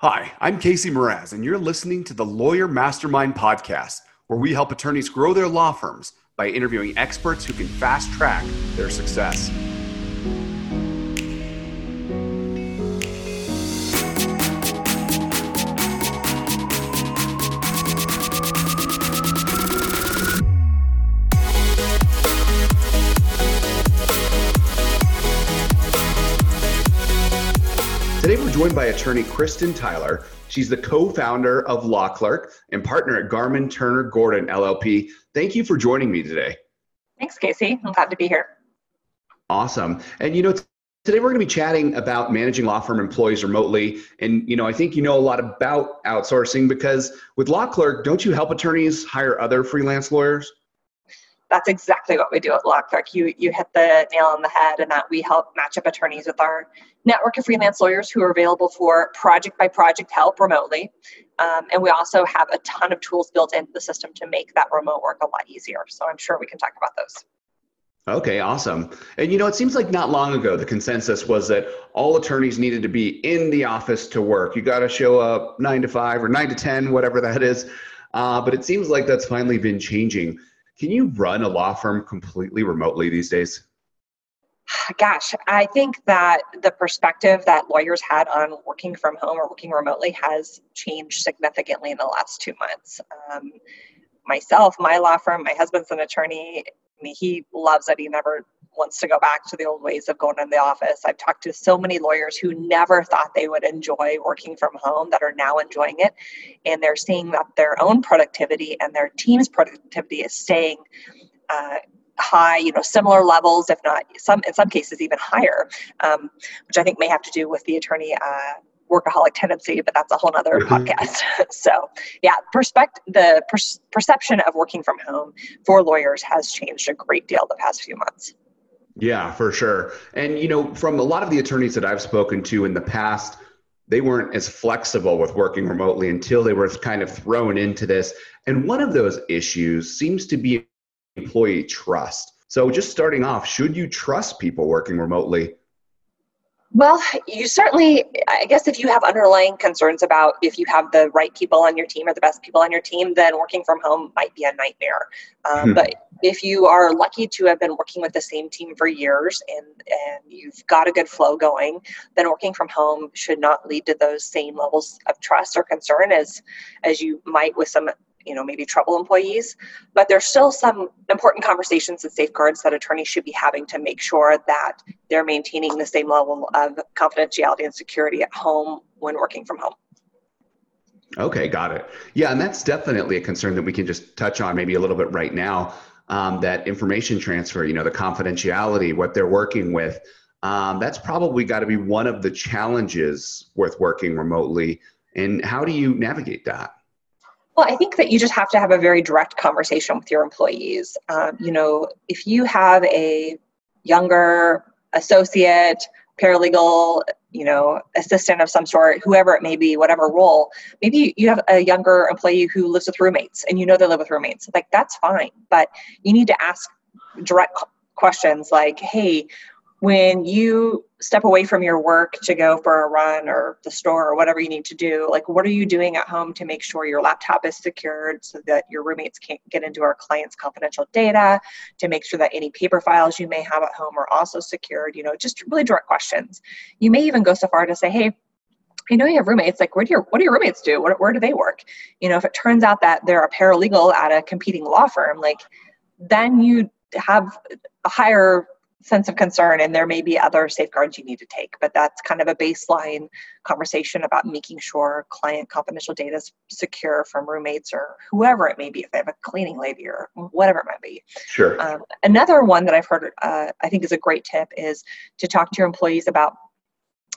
Hi, I'm Casey Meraz, and you're listening to the Lawyer Mastermind podcast, where we help attorneys grow their law firms by interviewing experts who can fast track their success. Attorney Kristen Tyler. She's the co founder of Law Clerk and partner at Garman Turner Gordon LLP. Thank you for joining me today. Thanks, Casey. I'm glad to be here. Awesome. And you know, today we're going to be chatting about managing law firm employees remotely. And you know, I think you know a lot about outsourcing because with Law Clerk, don't you help attorneys hire other freelance lawyers? That's exactly what we do at Clerk. You you hit the nail on the head, and that we help match up attorneys with our network of freelance lawyers who are available for project by project help remotely. Um, and we also have a ton of tools built into the system to make that remote work a lot easier. So I'm sure we can talk about those. Okay, awesome. And you know, it seems like not long ago the consensus was that all attorneys needed to be in the office to work. You got to show up nine to five or nine to 10, whatever that is. Uh, but it seems like that's finally been changing. Can you run a law firm completely remotely these days? Gosh, I think that the perspective that lawyers had on working from home or working remotely has changed significantly in the last two months. Um, myself, my law firm, my husband's an attorney. I mean, he loves it. He never wants to go back to the old ways of going in the office. I've talked to so many lawyers who never thought they would enjoy working from home that are now enjoying it. And they're seeing that their own productivity and their team's productivity is staying uh, high, you know, similar levels, if not some in some cases even higher, um, which I think may have to do with the attorney uh, workaholic tendency, but that's a whole other mm-hmm. podcast. so, yeah, perspect the per- perception of working from home for lawyers has changed a great deal the past few months. Yeah, for sure. And you know, from a lot of the attorneys that I've spoken to in the past, they weren't as flexible with working remotely until they were kind of thrown into this. And one of those issues seems to be employee trust. So, just starting off, should you trust people working remotely? Well, you certainly, I guess, if you have underlying concerns about if you have the right people on your team or the best people on your team, then working from home might be a nightmare. Um, hmm. But if you are lucky to have been working with the same team for years and, and you've got a good flow going, then working from home should not lead to those same levels of trust or concern as, as you might with some you know maybe trouble employees but there's still some important conversations and safeguards that attorneys should be having to make sure that they're maintaining the same level of confidentiality and security at home when working from home. Okay got it. Yeah and that's definitely a concern that we can just touch on maybe a little bit right now um, that information transfer you know the confidentiality what they're working with. Um, that's probably got to be one of the challenges with working remotely. And how do you navigate that well, I think that you just have to have a very direct conversation with your employees. Um, you know, if you have a younger associate, paralegal, you know, assistant of some sort, whoever it may be, whatever role, maybe you have a younger employee who lives with roommates and you know they live with roommates. Like, that's fine. But you need to ask direct questions like, hey, when you step away from your work to go for a run or the store or whatever you need to do like what are you doing at home to make sure your laptop is secured so that your roommates can't get into our clients confidential data to make sure that any paper files you may have at home are also secured you know just really direct questions you may even go so far to say hey I know you have roommates. Like, where do your what do your roommates do? Where, where do they work? You know, if it turns out that they're a paralegal at a competing law firm, like, then you have a higher sense of concern and there may be other safeguards you need to take but that's kind of a baseline conversation about making sure client confidential data is secure from roommates or whoever it may be if they have a cleaning lady or whatever it might be sure um, another one that i've heard uh, i think is a great tip is to talk to your employees about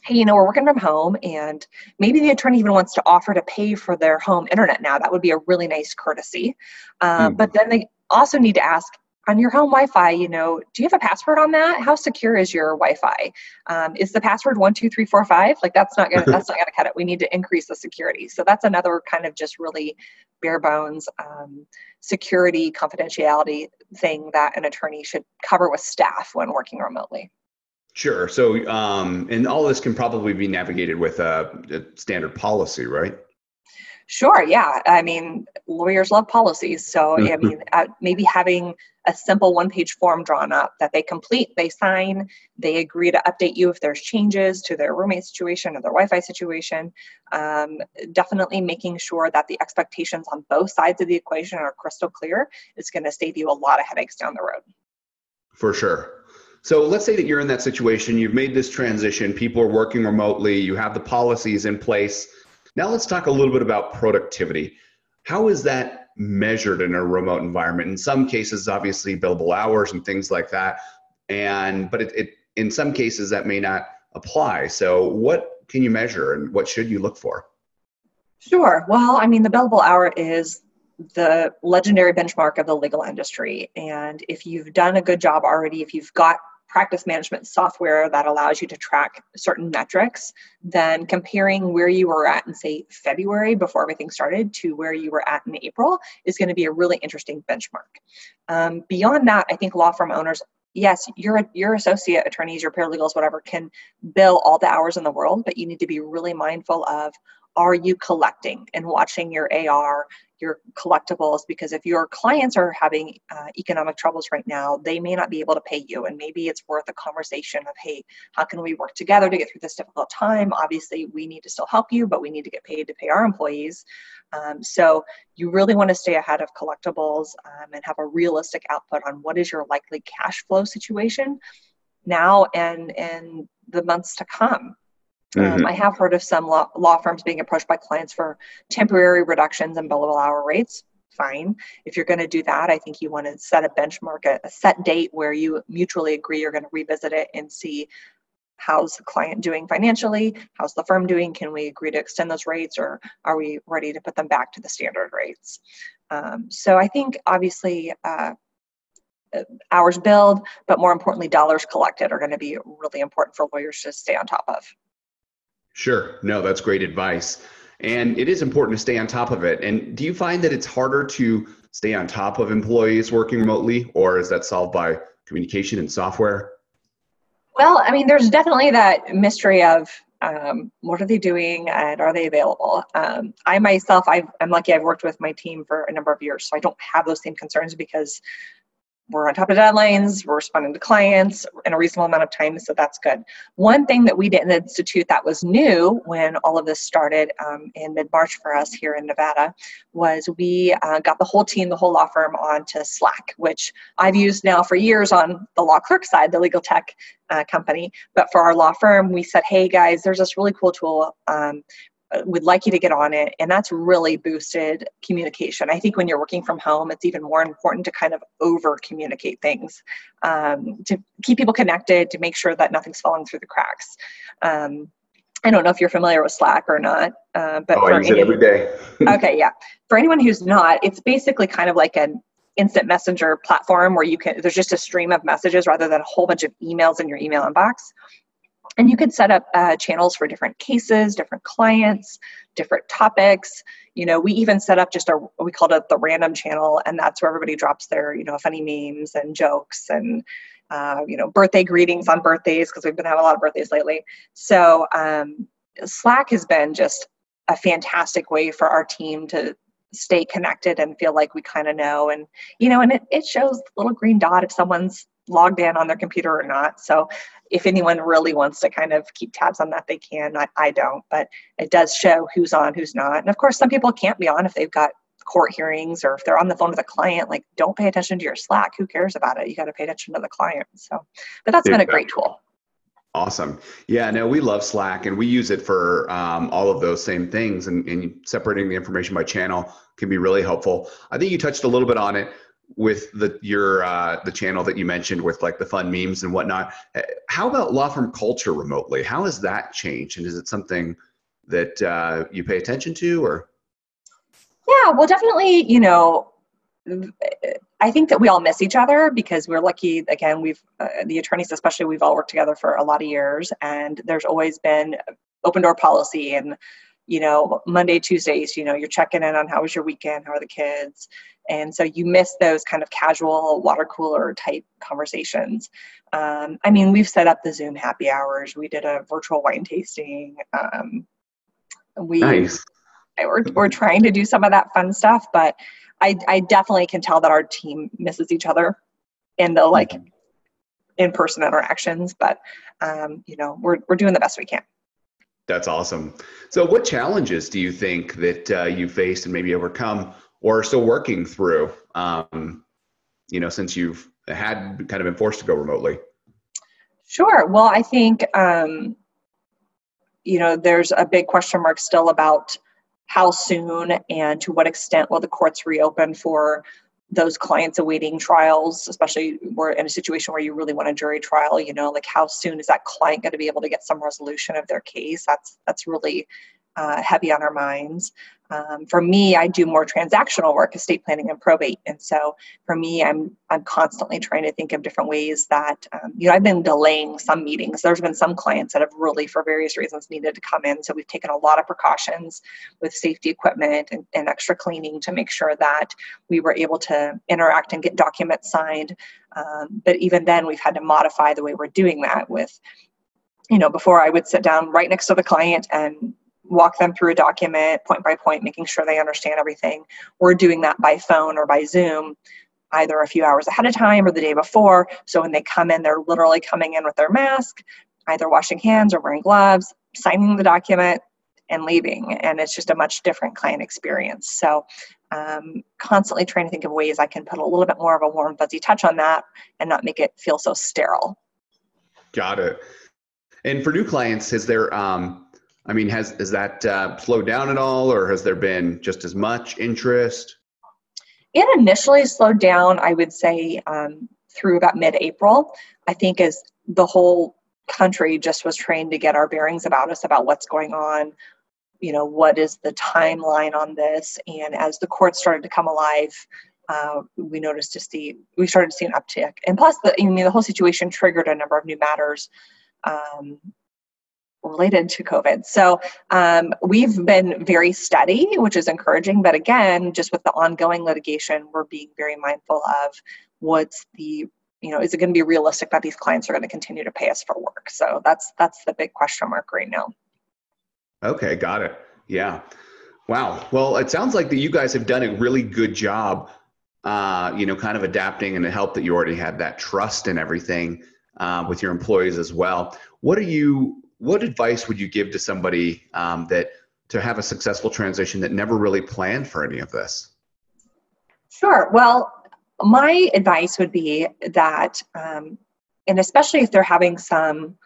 hey, you know, we're working from home and maybe the attorney even wants to offer to pay for their home internet now. That would be a really nice courtesy. Uh, mm. But then they also need to ask, on your home Wi-Fi, you know, do you have a password on that? How secure is your Wi-Fi? Um, is the password one two three four five? Like that's not gonna that's not gonna cut it. We need to increase the security. So that's another kind of just really bare bones um, security confidentiality thing that an attorney should cover with staff when working remotely. Sure. So, um, and all this can probably be navigated with a, a standard policy, right? Sure. Yeah. I mean, lawyers love policies. So, I mm-hmm. mean, uh, maybe having a simple one page form drawn up that they complete, they sign, they agree to update you if there's changes to their roommate situation or their Wi Fi situation. Um, definitely making sure that the expectations on both sides of the equation are crystal clear is going to save you a lot of headaches down the road. For sure. So let's say that you're in that situation, you've made this transition, people are working remotely, you have the policies in place now let's talk a little bit about productivity. How is that measured in a remote environment? In some cases, obviously billable hours and things like that. And but it, it in some cases that may not apply. So what can you measure and what should you look for? Sure. Well, I mean, the billable hour is the legendary benchmark of the legal industry. And if you've done a good job already, if you've got practice management software that allows you to track certain metrics, then comparing where you were at in, say, February before everything started to where you were at in April is going to be a really interesting benchmark. Um, beyond that, I think law firm owners yes, your your associate attorneys, your paralegals, whatever, can bill all the hours in the world, but you need to be really mindful of are you collecting and watching your AR, your collectibles? Because if your clients are having uh, economic troubles right now they may not be able to pay you. And maybe it's worth a conversation of hey how can we work together to get through this difficult time? Obviously we need to still help you but we need to get paid to pay our employees. Um, so you really want to stay ahead of collectibles um, and have a realistic output on what is your likely cash flow situation now and in the months to come mm-hmm. Um, I have heard of some law, law firms being approached by clients for temporary reductions in billable hour rates. Fine. If you're going to do that, I think you want to set a benchmark, a, a set date where you mutually agree you're going to revisit it and see how's the client doing financially how's the firm doing can we agree to extend those rates or are we ready to put them back to the standard rates um, so i think obviously uh, hours billed but more importantly dollars collected are going to be really important for lawyers to stay on top of Sure. No, that's great advice. And it is important to stay on top of it. And do you find that it's harder to stay on top of employees working remotely, or is that solved by communication and software? Well, I mean, there's definitely that mystery of um, what are they doing and are they available? Um, I myself, i am lucky I've worked with my team for a number of years, so I don't have those same concerns because we're on top of deadlines, we're responding to clients in a reasonable amount of time, so that's good. One thing that we did in the Institute that was new when all of this started um, in mid March for us here in Nevada was we uh, got the whole team, the whole law firm onto Slack, which I've used now for years on the law clerk side, the legal tech uh, company. But for our law firm, we said, hey guys, there's this really cool tool. Um, would like you to get on it and that's really boosted communication. I think when you're working from home it's even more important to kind of over communicate things um, to keep people connected to make sure that nothing's falling through the cracks. Um, i don't know if you're familiar with slack or not uh, but oh, I use it every day. okay yeah. For anyone who's not it's basically kind of like an instant messenger platform where you can there's just a stream of messages rather than a whole bunch of emails in your email inbox and you could set up uh, channels for different cases, different clients, different topics. You know, we even set up just a we called it the random channel, and that's where everybody drops their you know funny memes and jokes and uh, you know birthday greetings on birthdays because we've been having a lot of birthdays lately. So um, Slack has been just a fantastic way for our team to stay connected and feel like we kind of know and you know and it, it shows the little green dot if someone's logged in on their computer or not. So if anyone really wants to kind of keep tabs on that, they can. I, I don't, but it does show who's on, who's not. And of course, some people can't be on if they've got court hearings or if they're on the phone with a client. Like, don't pay attention to your Slack. Who cares about it? You got to pay attention to the client. So, but that's been a great tool. Awesome. Yeah, no, we love Slack and we use it for um, all of those same things. And, and separating the information by channel can be really helpful. I think you touched a little bit on it with the your uh, the channel that you mentioned with like the fun memes and whatnot. Eh, how about law firm culture remotely? How has that changed, and is it something that uh, you pay attention to, or? Yeah, well, definitely. You know, I think that we all miss each other because we're lucky. Again, we've uh, the attorneys, especially, we've all worked together for a lot of years, and there's always been open door policy and you know monday tuesdays you know you're checking in on how was your weekend how are the kids and so you miss those kind of casual water cooler type conversations um, i mean we've set up the zoom happy hours we did a virtual wine tasting um, we nice. we're, we're trying to do some of that fun stuff but I, I definitely can tell that our team misses each other in the like mm-hmm. in-person interactions but um, you know we're, we're doing the best we can. That's awesome. So what challenges do you think that uh, you faced and maybe overcome or are still working through um, you know since you've had kind of been forced to go remotely? Sure. Well i think um, you know there's a big question mark still about how soon and to what extent will the courts reopen for those clients awaiting trials, especially we're in a situation where you really want a jury trial, you know, like how soon is that client going to be able to get some resolution of their case? That's that's really uh, heavy on our minds. Um, for me, I do more transactional work, estate planning and probate, and so for me, I'm I'm constantly trying to think of different ways that um, you know I've been delaying some meetings. There's been some clients that have really, for various reasons, needed to come in, so we've taken a lot of precautions with safety equipment and, and extra cleaning to make sure that we were able to interact and get documents signed. Um, but even then, we've had to modify the way we're doing that with you know, before I would sit down right next to the client and walk them through a document point by point, making sure they understand everything. We're doing that by phone or by Zoom, either a few hours ahead of time or the day before. So when they come in, they're literally coming in with their mask, either washing hands or wearing gloves, signing the document, and leaving. And it's just a much different client experience. So um, constantly trying to think of ways I can put a little bit more of a warm, fuzzy touch on that and not make it feel so sterile. Got it. And for new clients, is there um, I mean, has has that uh, slowed down at all, or has there been just as much interest? It initially slowed down, I would say, um, through about mid-April. I think as the whole country just was trying to get our bearings about us about what's going on, you know, what is the timeline on this, and as the courts started to come alive. Uh, we noticed to see we started to see an uptick, and plus the I mean the whole situation triggered a number of new matters um, related to COVID. So um, we've been very steady, which is encouraging. But again, just with the ongoing litigation, we're being very mindful of what's the you know is it going to be realistic that these clients are going to continue to pay us for work? So that's that's the big question mark right now. Okay got it. Yeah. Wow. Well it sounds like that you guys have done a really good job uh, you know kind of adapting and it help that you already had that trust and everything uh, with your employees as well. What are you what advice would you give to somebody um, that to have a successful transition that never really planned for any of this? Sure. Well, my advice would be that, um, and especially if they're having some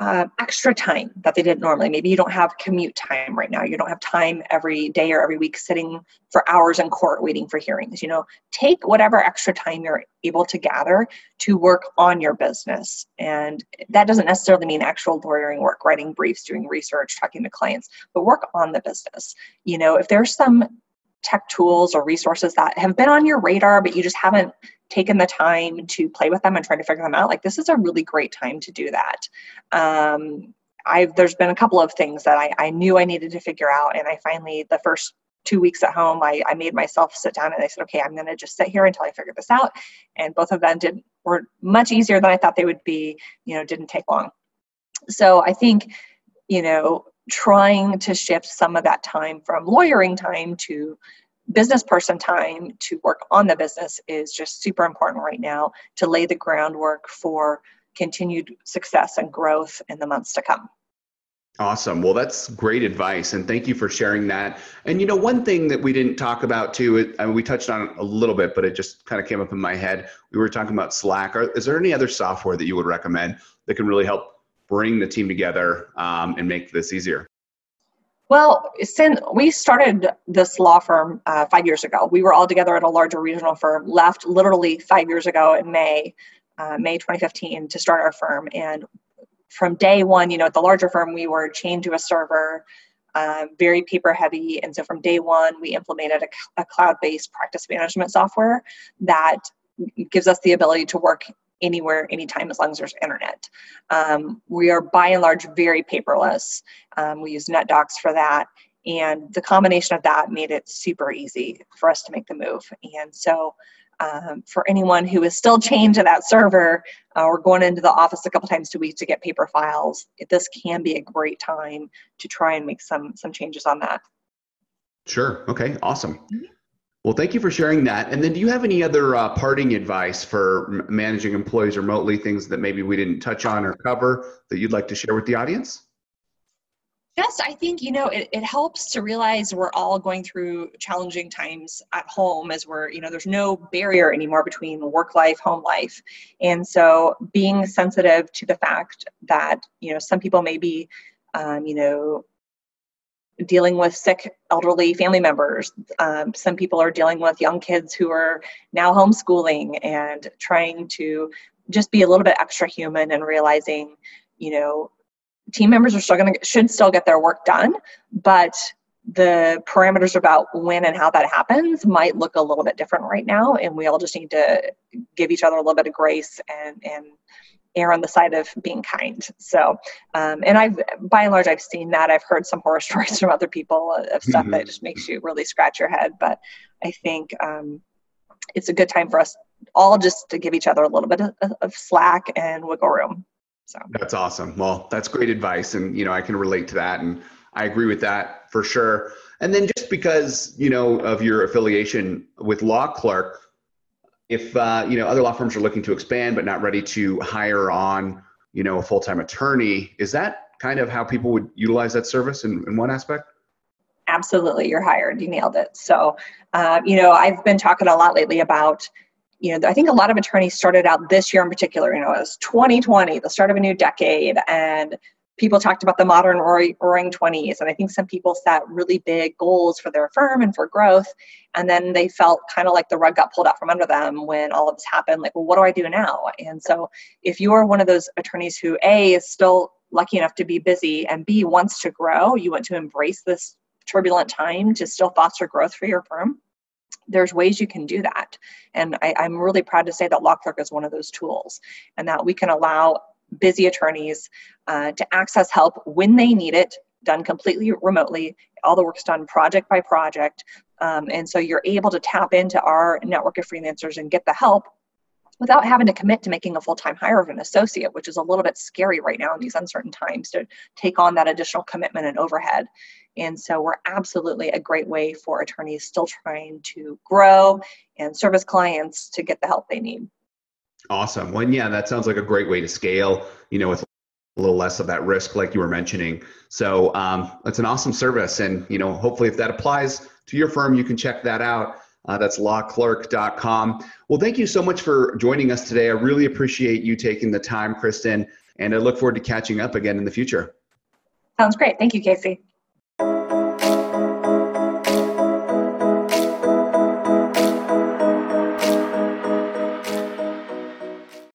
uh, extra time that they didn't normally. Maybe you don't have commute time right now. You don't have time every day or every week sitting for hours in court waiting for hearings. You know, take whatever extra time you're able to gather to work on your business. And that doesn't necessarily mean actual lawyering work, writing briefs, doing research, talking to clients, but work on the business. You know, if there's some tech tools or resources that have been on your radar, but you just haven't taken the time to play with them and try to figure them out, like this is a really great time to do that. Um, I've there's been a couple of things that I, I knew I needed to figure out, and I finally the first two weeks at home, I, I made myself sit down and I said, okay, I'm going to just sit here until I figure this out. And both of them did were much easier than I thought they would be. You know, didn't take long. So I think, you know, trying to shift some of that time from lawyering time to business person time to work on the business is just super important right now to lay the groundwork for continued success and growth in the months to come. Awesome. Well, that's great advice, and thank you for sharing that. And you know, one thing that we didn't talk about too, it, I mean, we touched on a little bit, but it just kind of came up in my head. We were talking about Slack. Are, is there any other software that you would recommend that can really help bring the team together um, and make this easier? Well, since we started this law firm uh, five years ago, we were all together at a larger regional firm. Left literally five years ago in May, uh, May 2015, to start our firm. And from day one, you know, at the larger firm, we were chained to a server, uh, very paper heavy. And so from day one, we implemented a, a cloud based practice management software that gives us the ability to work anywhere, anytime, as long as there's internet. Um, we are by and large very paperless. Um, we use NetDocs for that. And the combination of that made it super easy for us to make the move. And so, um, for anyone who is still chained to that server uh, or going into the office a couple times a week to get paper files, this can be a great time to try and make some some changes on that. Sure. Okay. Awesome. Mm-hmm. Well, thank you for sharing that. And then, do you have any other uh, parting advice for managing employees remotely? Things that maybe we didn't touch on or cover that you'd like to share with the audience? Yes, I think you know it, it helps to realize we're all going through challenging times at home as we're you know there's no barrier anymore between work life home life and so being sensitive to the fact that you know some people may be um, you know dealing with sick elderly family members. Um, some people are dealing with young kids who are now homeschooling and trying to just be a little bit extra human and realizing, you know, team members are still going to should still get their work done, but the parameters about when and how that happens might look a little bit different right now, and we all just need to give each other a little bit of grace and and err on the side of being kind. So, um, and I've, by and large, I've seen that. I've heard some horror stories from other people of stuff mm-hmm. that just makes you really scratch your head. But I think um, it's a good time for us all just to give each other a little bit of, of slack and wiggle room. So that's awesome. Well, that's great advice, and you know I can relate to that, and I agree with that for sure. And then just because you know of your affiliation with Law Clerk, if uh, you know other law firms are looking to expand but not ready to hire on you know a full-time attorney is that kind of how people would utilize that service in, in one aspect? Absolutely. You're hired. You nailed it. So uh, you know i've been talking a lot lately about you know i think a lot of attorneys started out this year in particular you know it was 2020 the start of a new decade. And people talked about the modern roaring 20s and i think some people set really big goals for their firm and for growth and then they felt kind of like the rug got pulled out from under them when all of this happened like well what do i do now and so if you are one of those attorneys who a is still lucky enough to be busy and b wants to grow you want to embrace this turbulent time to still foster growth for your firm there's ways you can do that. And I, am really proud to say that Law Clerk is one of those tools and that we can allow busy attorneys uh, to access help when they need it, done completely remotely. All the work's done project by project. Um, and so you're able to tap into our network of freelancers and get the help without having to commit to making a full-time hire of an associate which is a little bit scary right now in these uncertain times to take on that additional commitment and overhead and so we're absolutely a great way for attorneys still trying to grow and service clients to get the help they need Awesome. Well, yeah, that sounds like a great way to scale, you know, with a little less of that risk, like you were mentioning. So um, it's an awesome service. And, you know, hopefully if that applies to your firm, you can check that out. Uh, that's lawclerk.com. Well, thank you so much for joining us today. I really appreciate you taking the time, Kristen, and I look forward to catching up again in the future. Sounds great. Thank you, Casey.